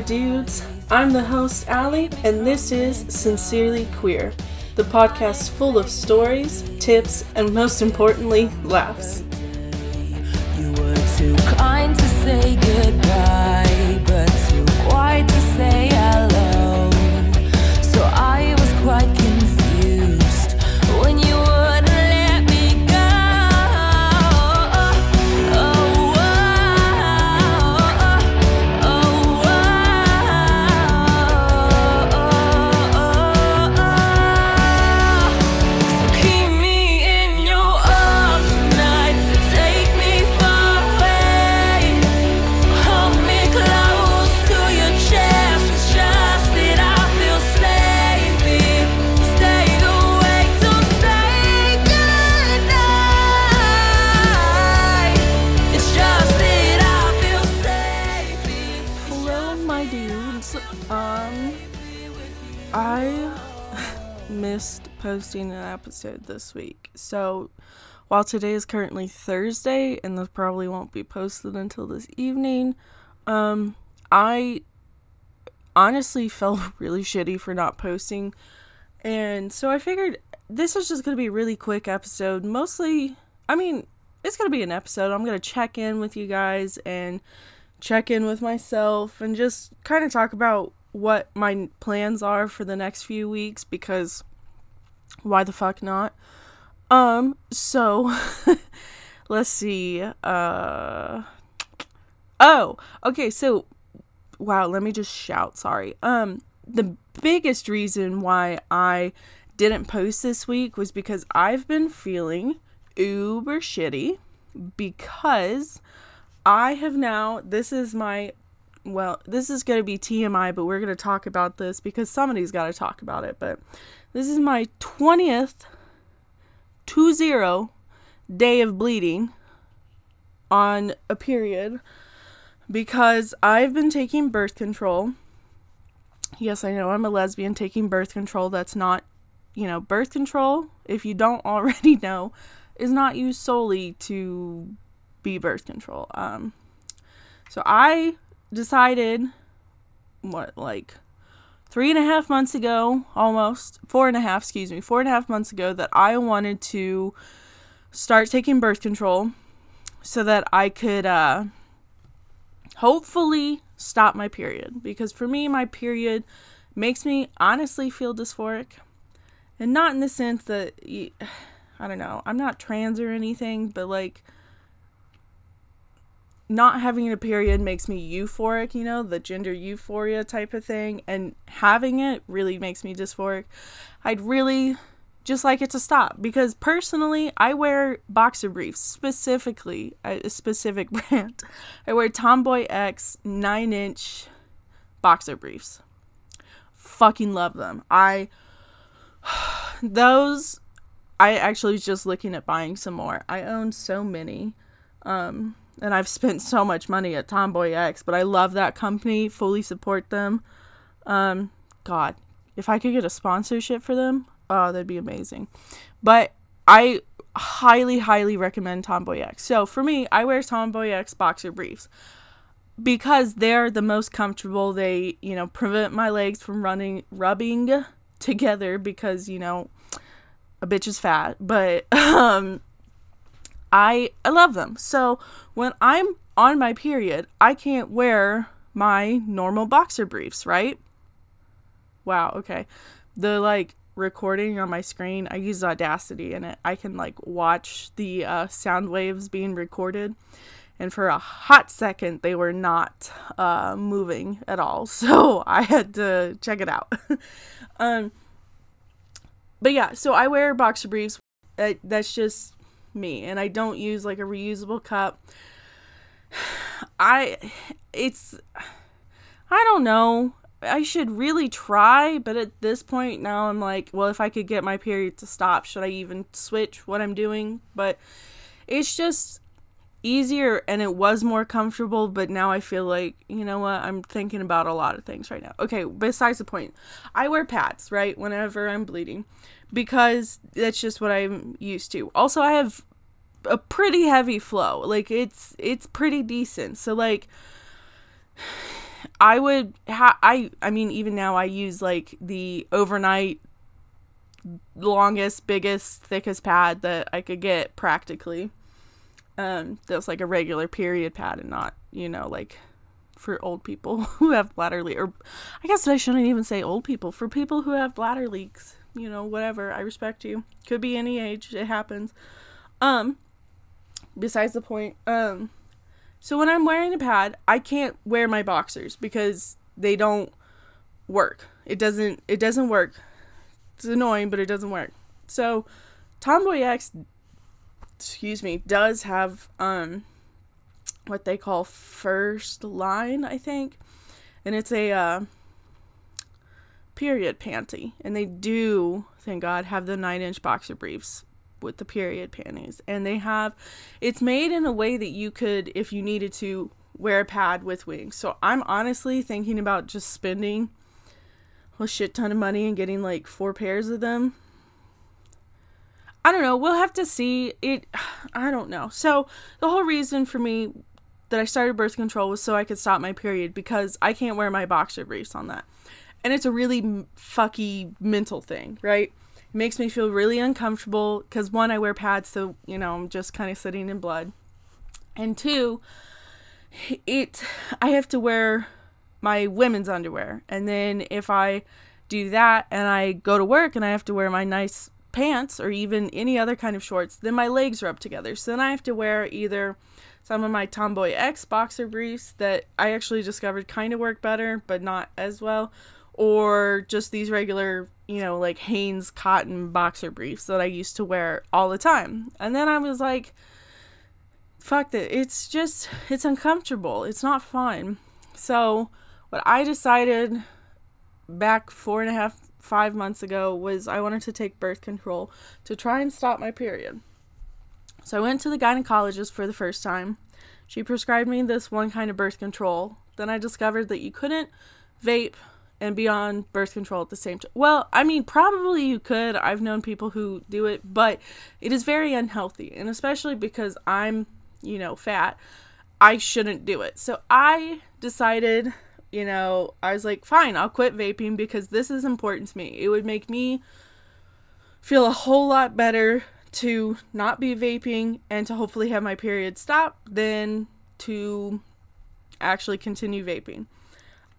Dudes. I'm the host, Allie, and this is Sincerely Queer, the podcast full of stories, tips, and most importantly, laughs. You were too kind to say goodbye, but too quiet to say. Episode this week. So, while today is currently Thursday and this probably won't be posted until this evening, um, I honestly felt really shitty for not posting. And so I figured this is just going to be a really quick episode. Mostly, I mean, it's going to be an episode. I'm going to check in with you guys and check in with myself and just kind of talk about what my plans are for the next few weeks because why the fuck not? Um, so let's see. Uh Oh, okay, so wow, let me just shout, sorry. Um the biggest reason why I didn't post this week was because I've been feeling uber shitty because I have now, this is my, well, this is going to be TMI, but we're going to talk about this because somebody's got to talk about it. But this is my 20th 2 day of bleeding on a period because I've been taking birth control. Yes, I know I'm a lesbian taking birth control. That's not, you know, birth control, if you don't already know, is not used solely to be birth control. Um, so I decided, what, like three and a half months ago, almost four and a half, excuse me, four and a half months ago, that I wanted to start taking birth control so that I could uh, hopefully stop my period. Because for me, my period makes me honestly feel dysphoric. And not in the sense that, I don't know, I'm not trans or anything, but like, not having a period makes me euphoric, you know, the gender euphoria type of thing, and having it really makes me dysphoric. I'd really just like it to stop because personally, I wear boxer briefs, specifically a specific brand. I wear Tomboy X 9 inch boxer briefs. Fucking love them. I, those, I actually was just looking at buying some more. I own so many. Um, and I've spent so much money at Tomboy X, but I love that company, fully support them. Um, God, if I could get a sponsorship for them, oh, that'd be amazing. But I highly, highly recommend Tomboy X. So for me, I wear Tomboy X boxer briefs because they're the most comfortable. They, you know, prevent my legs from running, rubbing together because, you know, a bitch is fat. But, um, I I love them. So when I'm on my period, I can't wear my normal boxer briefs, right? Wow, okay. The like recording on my screen, I use Audacity in it. I can like watch the uh, sound waves being recorded. And for a hot second, they were not uh, moving at all. So I had to check it out. um, but yeah, so I wear boxer briefs. Uh, that's just me and I don't use like a reusable cup. I it's I don't know. I should really try, but at this point now I'm like, well, if I could get my period to stop, should I even switch what I'm doing? But it's just easier and it was more comfortable, but now I feel like, you know what, I'm thinking about a lot of things right now. Okay, besides the point, I wear pads, right, whenever I'm bleeding because that's just what I'm used to. Also, I have a pretty heavy flow. Like it's it's pretty decent. So like I would ha- I I mean even now I use like the overnight longest, biggest, thickest pad that I could get practically. Um that was like a regular period pad and not, you know, like for old people who have bladder leak or I guess I shouldn't even say old people, for people who have bladder leaks, you know, whatever. I respect you. Could be any age, it happens. Um besides the point. Um so when I'm wearing a pad, I can't wear my boxers because they don't work. It doesn't it doesn't work. It's annoying, but it doesn't work. So Tomboy X excuse me, does have um what they call first line, I think. And it's a uh period panty. And they do, thank God, have the nine inch boxer briefs with the period panties. And they have it's made in a way that you could, if you needed to, wear a pad with wings. So I'm honestly thinking about just spending a shit ton of money and getting like four pairs of them. I don't know. We'll have to see. It I don't know. So the whole reason for me that I started birth control was so I could stop my period because I can't wear my boxer briefs on that. And it's a really fucky mental thing, right? It makes me feel really uncomfortable because one, I wear pads, so you know I'm just kind of sitting in blood, and two, it I have to wear my women's underwear, and then if I do that and I go to work and I have to wear my nice pants or even any other kind of shorts, then my legs rub together. So then I have to wear either some of my Tomboy X boxer briefs that I actually discovered kind of work better, but not as well, or just these regular, you know, like Hanes cotton boxer briefs that I used to wear all the time. And then I was like, fuck it. It's just, it's uncomfortable. It's not fun. So, what I decided back four and a half, five months ago was I wanted to take birth control to try and stop my period. So I went to the gynecologist for the first time. She prescribed me this one kind of birth control. Then I discovered that you couldn't vape and be on birth control at the same time. Well, I mean, probably you could. I've known people who do it, but it is very unhealthy. And especially because I'm, you know, fat, I shouldn't do it. So I decided, you know, I was like, fine, I'll quit vaping because this is important to me. It would make me feel a whole lot better to not be vaping and to hopefully have my period stop than to actually continue vaping.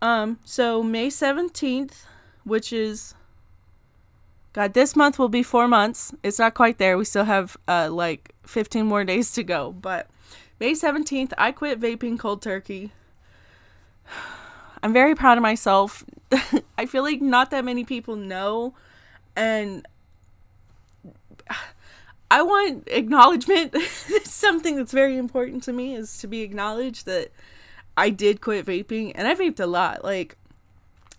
Um, so May 17th, which is God, this month will be four months. It's not quite there. We still have uh like 15 more days to go. But May 17th, I quit vaping cold turkey. I'm very proud of myself. I feel like not that many people know and I want acknowledgement. Something that's very important to me is to be acknowledged that I did quit vaping and I vaped a lot. Like,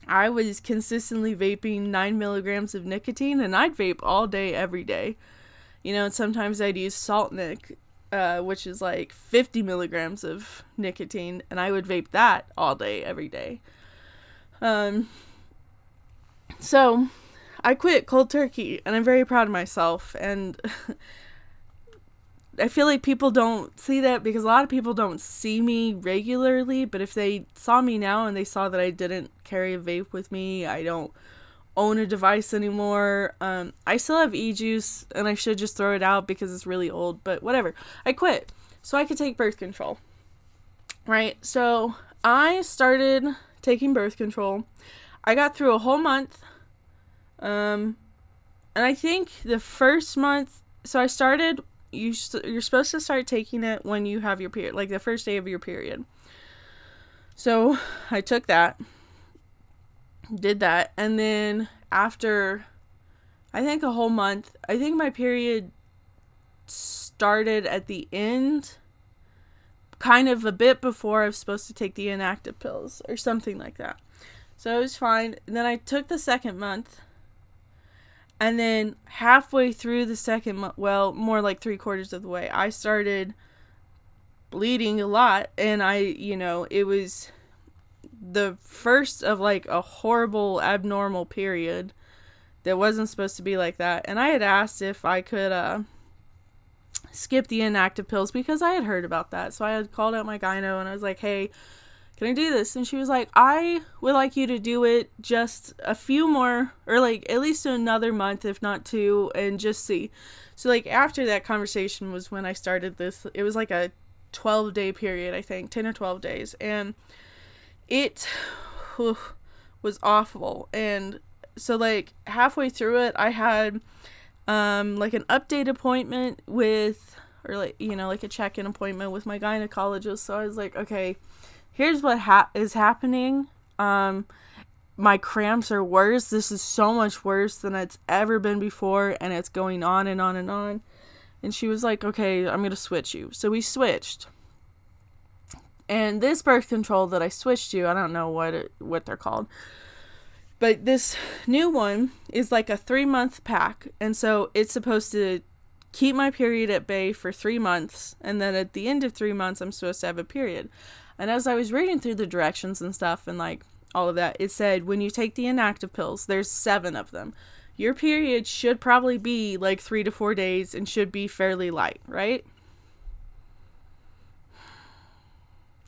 I was consistently vaping nine milligrams of nicotine and I'd vape all day, every day. You know, and sometimes I'd use salt nic, uh, which is like 50 milligrams of nicotine, and I would vape that all day, every day. Um, so I quit cold turkey and I'm very proud of myself. And I feel like people don't see that because a lot of people don't see me regularly. But if they saw me now and they saw that I didn't carry a vape with me, I don't own a device anymore. Um, I still have e juice and I should just throw it out because it's really old. But whatever. I quit so I could take birth control. Right? So I started taking birth control. I got through a whole month um, and I think the first month, so I started. You you're supposed to start taking it when you have your period, like the first day of your period. So I took that, did that, and then after, I think a whole month. I think my period started at the end, kind of a bit before I was supposed to take the inactive pills or something like that. So it was fine. And then I took the second month and then halfway through the second month, well, more like three quarters of the way, I started bleeding a lot. And I, you know, it was the first of like a horrible, abnormal period that wasn't supposed to be like that. And I had asked if I could, uh, skip the inactive pills because I had heard about that. So I had called out my gyno and I was like, hey, can I do this? And she was like, I would like you to do it just a few more, or like at least another month, if not two, and just see. So, like, after that conversation was when I started this. It was like a 12 day period, I think, 10 or 12 days. And it was awful. And so, like, halfway through it, I had um, like an update appointment with, or like, you know, like a check in appointment with my gynecologist. So I was like, okay here's what ha- is happening. Um, my cramps are worse. This is so much worse than it's ever been before, and it's going on and on and on. And she was like, okay, I'm going to switch you. So we switched. And this birth control that I switched to, I don't know what it, what they're called. But this new one is like a 3 month pack, and so it's supposed to keep my period at bay for 3 months, and then at the end of 3 months I'm supposed to have a period. And as I was reading through the directions and stuff and like all of that, it said when you take the inactive pills, there's 7 of them. Your period should probably be like 3 to 4 days and should be fairly light, right?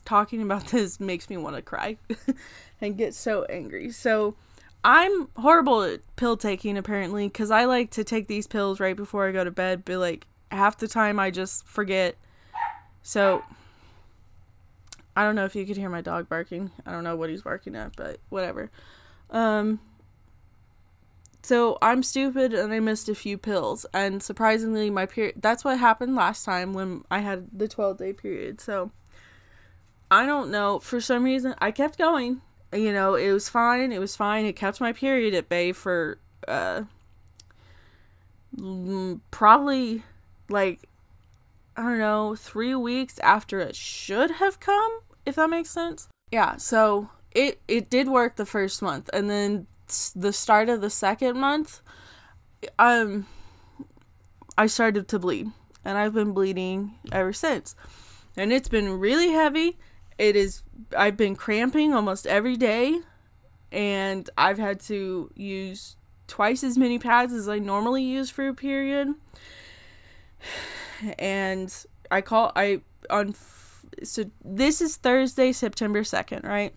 talking about this makes me want to cry and get so angry. So, I'm horrible at pill taking apparently because I like to take these pills right before I go to bed, but like half the time I just forget. So, I don't know if you could hear my dog barking. I don't know what he's barking at, but whatever. Um, so I'm stupid and I missed a few pills. And surprisingly, my period that's what happened last time when I had the 12 day period. So I don't know. For some reason, I kept going. You know, it was fine. It was fine. It kept my period at bay for uh, probably like, I don't know, three weeks after it should have come, if that makes sense. Yeah, so it, it did work the first month. And then the start of the second month, um, I started to bleed. And I've been bleeding ever since. And it's been really heavy it is I've been cramping almost every day and I've had to use twice as many pads as I normally use for a period. And I call I on so this is Thursday, September 2nd, right?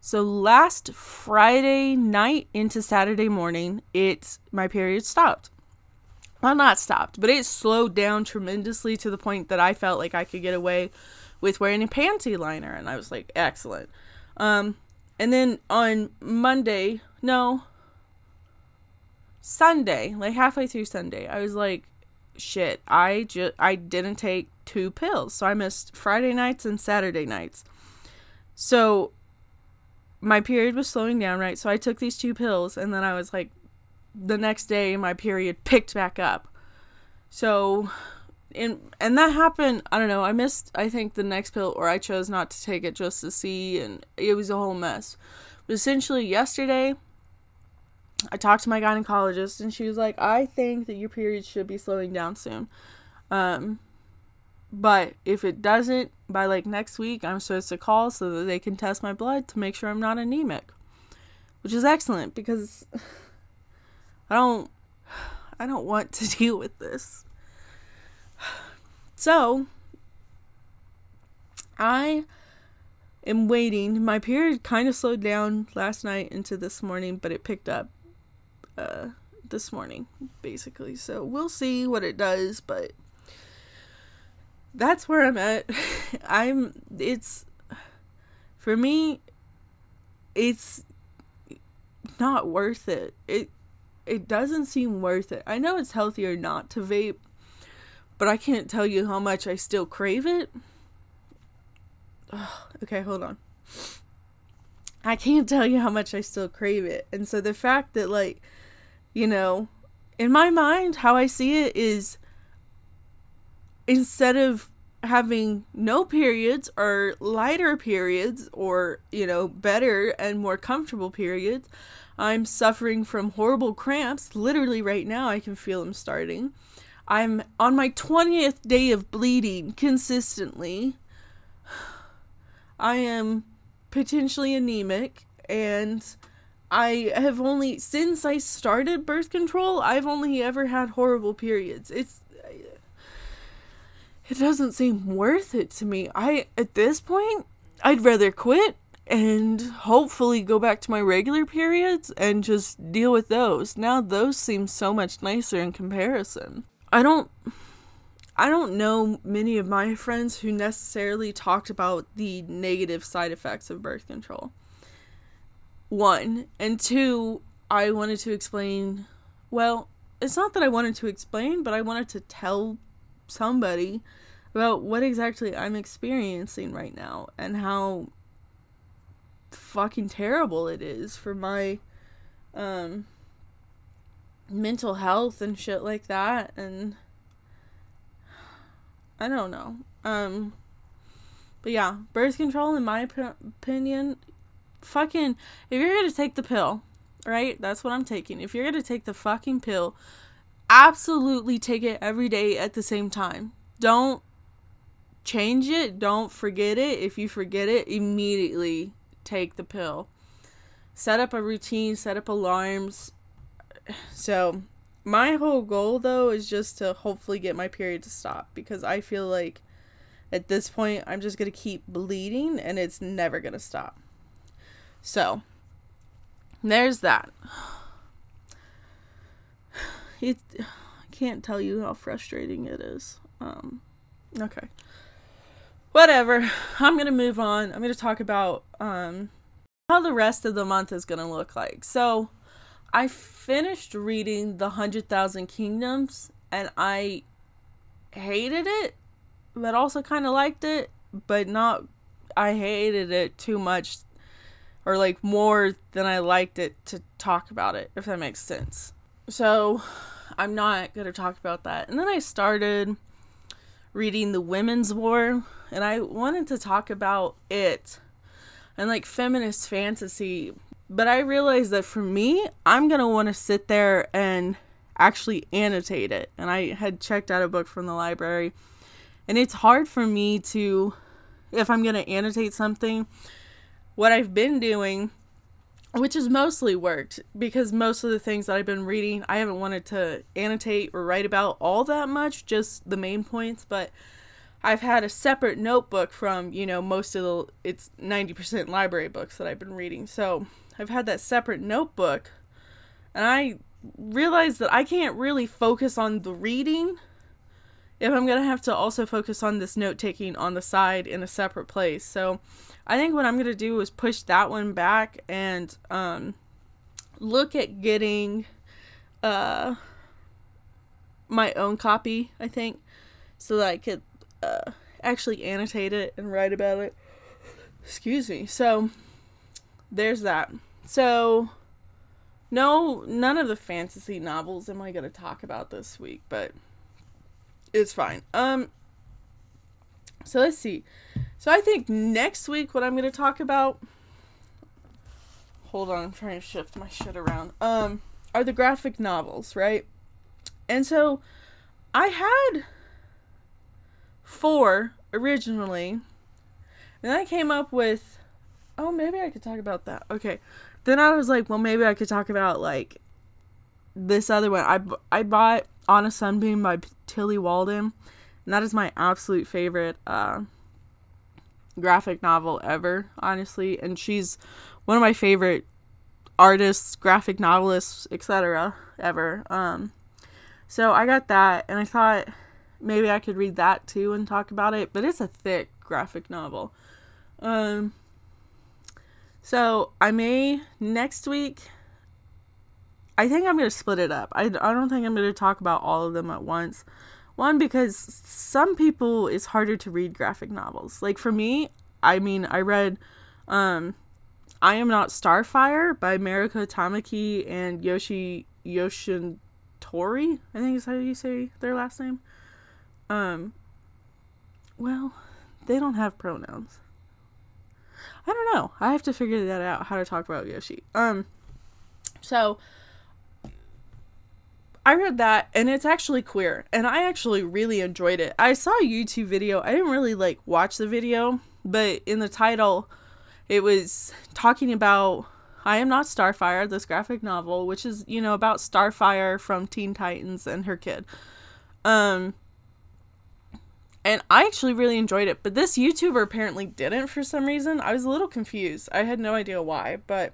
So last Friday night into Saturday morning, it's my period stopped. Well, not stopped, but it slowed down tremendously to the point that I felt like I could get away with wearing a panty liner and I was like excellent. Um and then on Monday, no, Sunday, like halfway through Sunday, I was like shit, I just I didn't take two pills. So I missed Friday nights and Saturday nights. So my period was slowing down, right? So I took these two pills and then I was like the next day my period picked back up. So and and that happened i don't know i missed i think the next pill or i chose not to take it just to see and it was a whole mess but essentially yesterday i talked to my gynecologist and she was like i think that your period should be slowing down soon. Um but if it doesn't by like next week i'm supposed to call so that they can test my blood to make sure i'm not anemic which is excellent because i don't i don't want to deal with this. So, I am waiting. My period kind of slowed down last night into this morning, but it picked up uh, this morning, basically. So, we'll see what it does, but that's where I'm at. I'm, it's, for me, it's not worth it. It, it doesn't seem worth it. I know it's healthier not to vape but I can't tell you how much I still crave it. Okay, hold on. I can't tell you how much I still crave it. And so the fact that, like, you know, in my mind, how I see it is instead of having no periods or lighter periods or, you know, better and more comfortable periods, I'm suffering from horrible cramps. Literally, right now, I can feel them starting. I'm on my 20th day of bleeding consistently. I am potentially anemic and I have only since I started birth control, I've only ever had horrible periods. It's it doesn't seem worth it to me. I at this point, I'd rather quit and hopefully go back to my regular periods and just deal with those. Now those seem so much nicer in comparison. I don't I don't know many of my friends who necessarily talked about the negative side effects of birth control. One, and two, I wanted to explain well, it's not that I wanted to explain, but I wanted to tell somebody about what exactly I'm experiencing right now and how fucking terrible it is for my um mental health and shit like that and I don't know. Um but yeah, birth control in my op- opinion fucking if you're to take the pill, right? That's what I'm taking. If you're to take the fucking pill, absolutely take it every day at the same time. Don't change it, don't forget it. If you forget it, immediately take the pill. Set up a routine, set up alarms. So, my whole goal though is just to hopefully get my period to stop because I feel like at this point I'm just going to keep bleeding and it's never going to stop. So, there's that. It I can't tell you how frustrating it is. Um okay whatever. I'm gonna move on. I'm gonna talk about um how the rest of the month is gonna look like. So I finished reading The Hundred Thousand Kingdoms and I hated it, but also kind of liked it, but not. I hated it too much, or like more than I liked it to talk about it, if that makes sense. So I'm not gonna talk about that. And then I started reading The Women's War, and I wanted to talk about it and like feminist fantasy. But I realized that for me, I'm gonna want to sit there and actually annotate it. And I had checked out a book from the library, and it's hard for me to, if I'm gonna annotate something, what I've been doing, which has mostly worked because most of the things that I've been reading, I haven't wanted to annotate or write about all that much, just the main points. But I've had a separate notebook from, you know, most of the, it's 90% library books that I've been reading. So I've had that separate notebook. And I realized that I can't really focus on the reading if I'm going to have to also focus on this note taking on the side in a separate place. So I think what I'm going to do is push that one back and um, look at getting uh, my own copy, I think, so that I could uh, actually annotate it and write about it. Excuse me. So there's that. So no, none of the fantasy novels am I going to talk about this week, but it's fine. Um so let's see. So I think next week what I'm going to talk about Hold on, I'm trying to shift my shit around. Um are the graphic novels, right? And so I had four originally. And I came up with, oh, maybe I could talk about that. Okay. Then I was like, well, maybe I could talk about like this other one. I, I bought On a Sunbeam by Tillie Walden. And that is my absolute favorite uh, graphic novel ever, honestly. And she's one of my favorite artists, graphic novelists, etc. ever. Um, so I got that, and I thought maybe I could read that too and talk about it, but it's a thick graphic novel. Um so I may next week I think I'm going to split it up. I, I don't think I'm going to talk about all of them at once. One because some people it's harder to read graphic novels. Like for me, I mean, I read um I Am Not Starfire by Mariko Tamaki and Yoshi Yoshin Tori, I think is how you say their last name. Um, well, they don't have pronouns. I don't know. I have to figure that out how to talk about Yoshi. Um, so I read that and it's actually queer and I actually really enjoyed it. I saw a YouTube video. I didn't really like watch the video, but in the title it was talking about I Am Not Starfire, this graphic novel, which is, you know, about Starfire from Teen Titans and her kid. Um and I actually really enjoyed it. But this YouTuber apparently didn't for some reason. I was a little confused. I had no idea why, but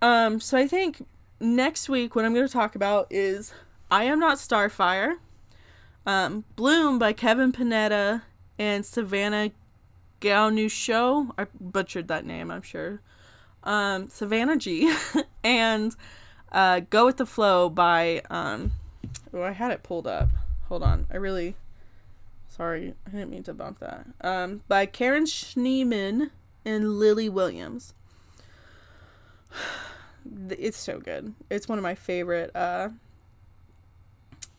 um, so I think next week what I'm going to talk about is I Am Not Starfire, um, Bloom by Kevin Panetta and Savannah Show. I butchered that name, I'm sure. Um, Savannah G and uh, Go with the Flow by um, oh I had it pulled up. Hold on, I really sorry I didn't mean to bump that. Um, by Karen Schneemann and Lily Williams. It's so good. It's one of my favorite uh,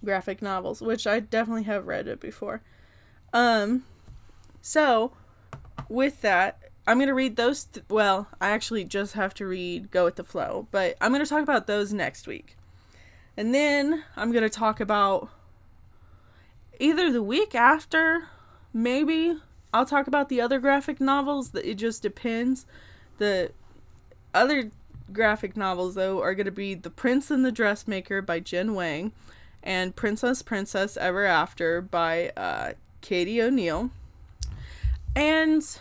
graphic novels, which I definitely have read it before. Um, so with that, I'm gonna read those. Th- well, I actually just have to read Go with the Flow, but I'm gonna talk about those next week, and then I'm gonna talk about either the week after, maybe I'll talk about the other graphic novels. It just depends. The other graphic novels though are gonna be The Prince and the Dressmaker by Jen Wang, and Princess Princess Ever After by uh, Katie O'Neill, and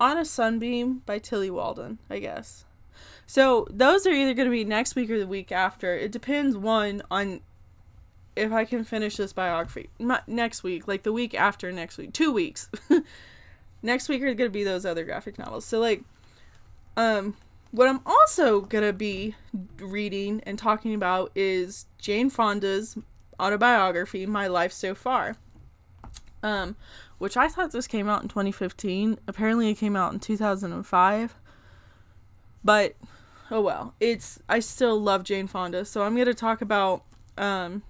On a Sunbeam by Tillie Walden, I guess. So those are either going to be next week or the week after. It depends one on if I can finish this biography Not next week, like the week after next week, two weeks. next week are going to be those other graphic novels. So like, um, what I'm also gonna be reading and talking about is Jane Fonda's autobiography, My Life So Far. Um, which I thought this came out in 2015. Apparently, it came out in 2005. But oh well, it's I still love Jane Fonda, so I'm gonna talk about. Um,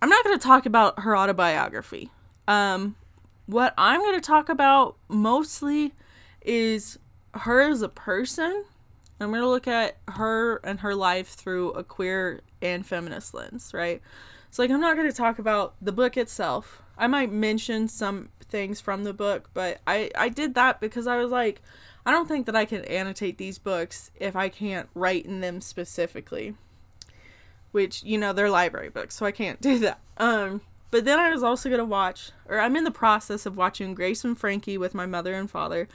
I'm not gonna talk about her autobiography. Um, what I'm gonna talk about mostly is her as a person. I'm going to look at her and her life through a queer and feminist lens, right? So, like, I'm not going to talk about the book itself. I might mention some things from the book, but I, I did that because I was like, I don't think that I can annotate these books if I can't write in them specifically. Which, you know, they're library books, so I can't do that. Um, but then I was also going to watch, or I'm in the process of watching Grace and Frankie with my mother and father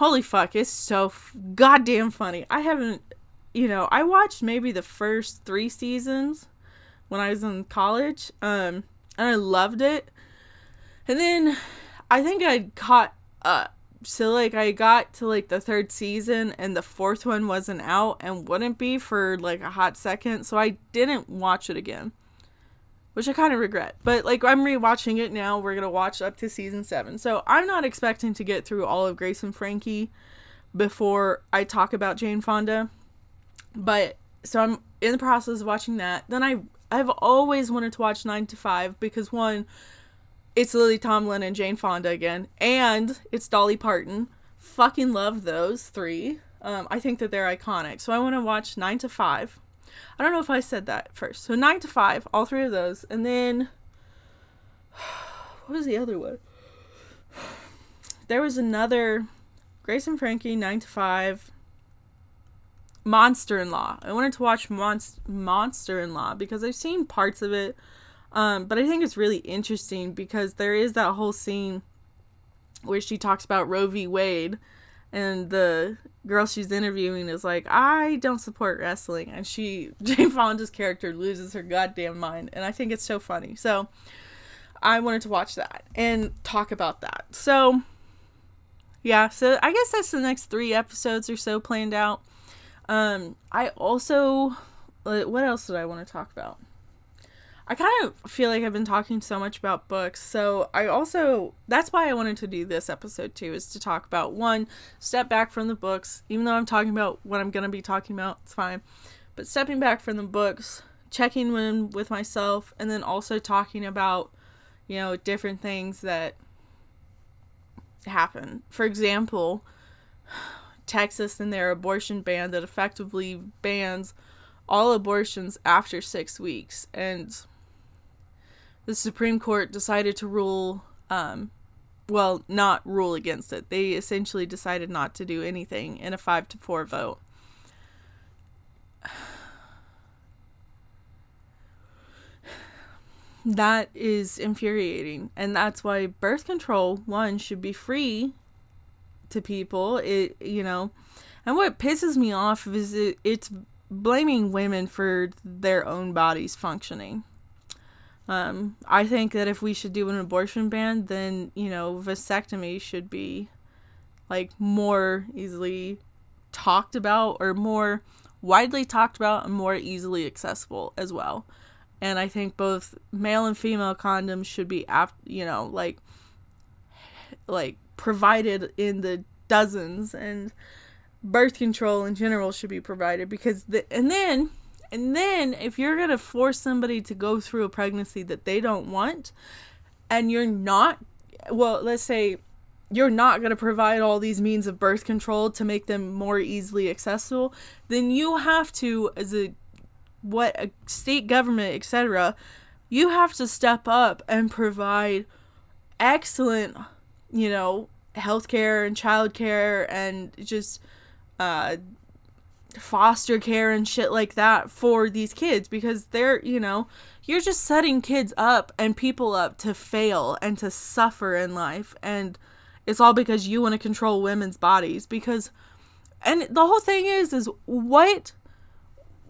holy fuck, it's so f- goddamn funny. I haven't, you know, I watched maybe the first three seasons when I was in college, um, and I loved it. And then I think I caught up. So like I got to like the third season and the fourth one wasn't out and wouldn't be for like a hot second, so I didn't watch it again which I kind of regret. But like I'm rewatching it now. We're gonna watch up to season seven, so I'm not expecting to get through all of Grace and Frankie before I talk about Jane Fonda. But so I'm in the process of watching that. Then I I've always wanted to watch Nine to Five because one, it's Lily Tomlin and Jane Fonda again, and it's Dolly Parton. Fucking love those three. Um, I think that they're iconic. So I want to watch Nine to Five I don't know if I said that first. So nine to five, all three of those, and then what was the other one? There was another Grace and Frankie nine to five. Monster in Law. I wanted to watch Monst- Monster in Law because I've seen parts of it, um, but I think it's really interesting because there is that whole scene where she talks about Roe v. Wade and the girl she's interviewing is like, I don't support wrestling. And she, Jane Fonda's character, loses her goddamn mind. And I think it's so funny. So I wanted to watch that and talk about that. So, yeah, so I guess that's the next three episodes or so planned out. Um, I also, what else did I want to talk about? I kind of feel like I've been talking so much about books. So I also that's why I wanted to do this episode too is to talk about one step back from the books. Even though I'm talking about what I'm going to be talking about, it's fine. But stepping back from the books, checking in with myself and then also talking about you know different things that happen. For example, Texas and their abortion ban that effectively bans all abortions after 6 weeks and the Supreme Court decided to rule, um, well, not rule against it. They essentially decided not to do anything in a five to four vote. that is infuriating. And that's why birth control, one, should be free to people. It, you know, and what pisses me off is it, it's blaming women for their own bodies functioning. Um, I think that if we should do an abortion ban, then, you know, vasectomy should be like more easily talked about or more widely talked about and more easily accessible as well. And I think both male and female condoms should be, you know, like like provided in the dozens and birth control in general should be provided because the and then and then if you're going to force somebody to go through a pregnancy that they don't want and you're not well let's say you're not going to provide all these means of birth control to make them more easily accessible then you have to as a what a state government etc you have to step up and provide excellent you know healthcare and childcare and just uh foster care and shit like that for these kids because they're, you know, you're just setting kids up and people up to fail and to suffer in life. And it's all because you want to control women's bodies because and the whole thing is is what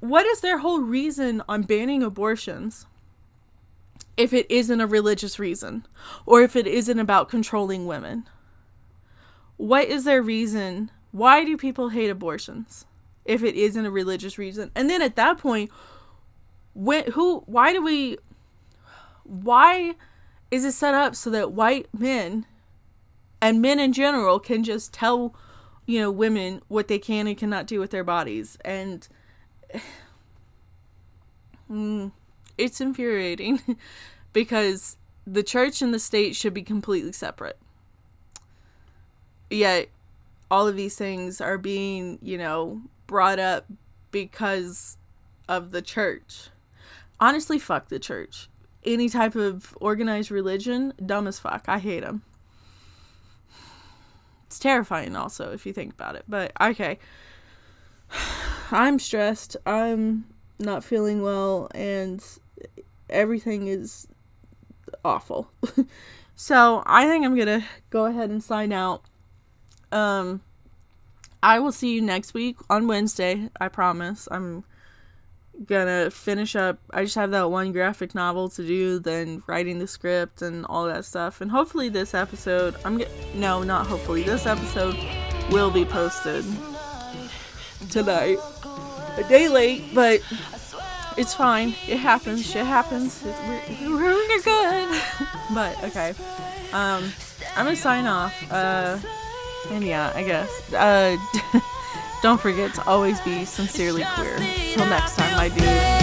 what is their whole reason on banning abortions? If it isn't a religious reason or if it isn't about controlling women. What is their reason? Why do people hate abortions if it isn't a religious reason. And then at that point, when who why do we why is it set up so that white men and men in general can just tell you know women what they can and cannot do with their bodies and mm, it's infuriating because the church and the state should be completely separate yet all of these things are being you know brought up because of the church. Honestly, fuck the church. Any type of organized religion, dumb as fuck. I hate them. It's terrifying, also, if you think about it. But okay. I'm stressed. I'm not feeling well, and everything is awful. so I think I'm gonna go ahead and sign out. Um, I will see you next week on Wednesday. I promise. I'm gonna finish up. I just have that one graphic novel to do, then writing the script and all that stuff. And hopefully, this episode, I'm get no, not hopefully, this episode will be posted tonight. A day late, but it's fine. It happens. Shit happens. We're, we're good. but okay. Um, I'm gonna sign off. Uh. And yeah, I guess. Uh, don't forget to always be sincerely queer. Till next time, my dude.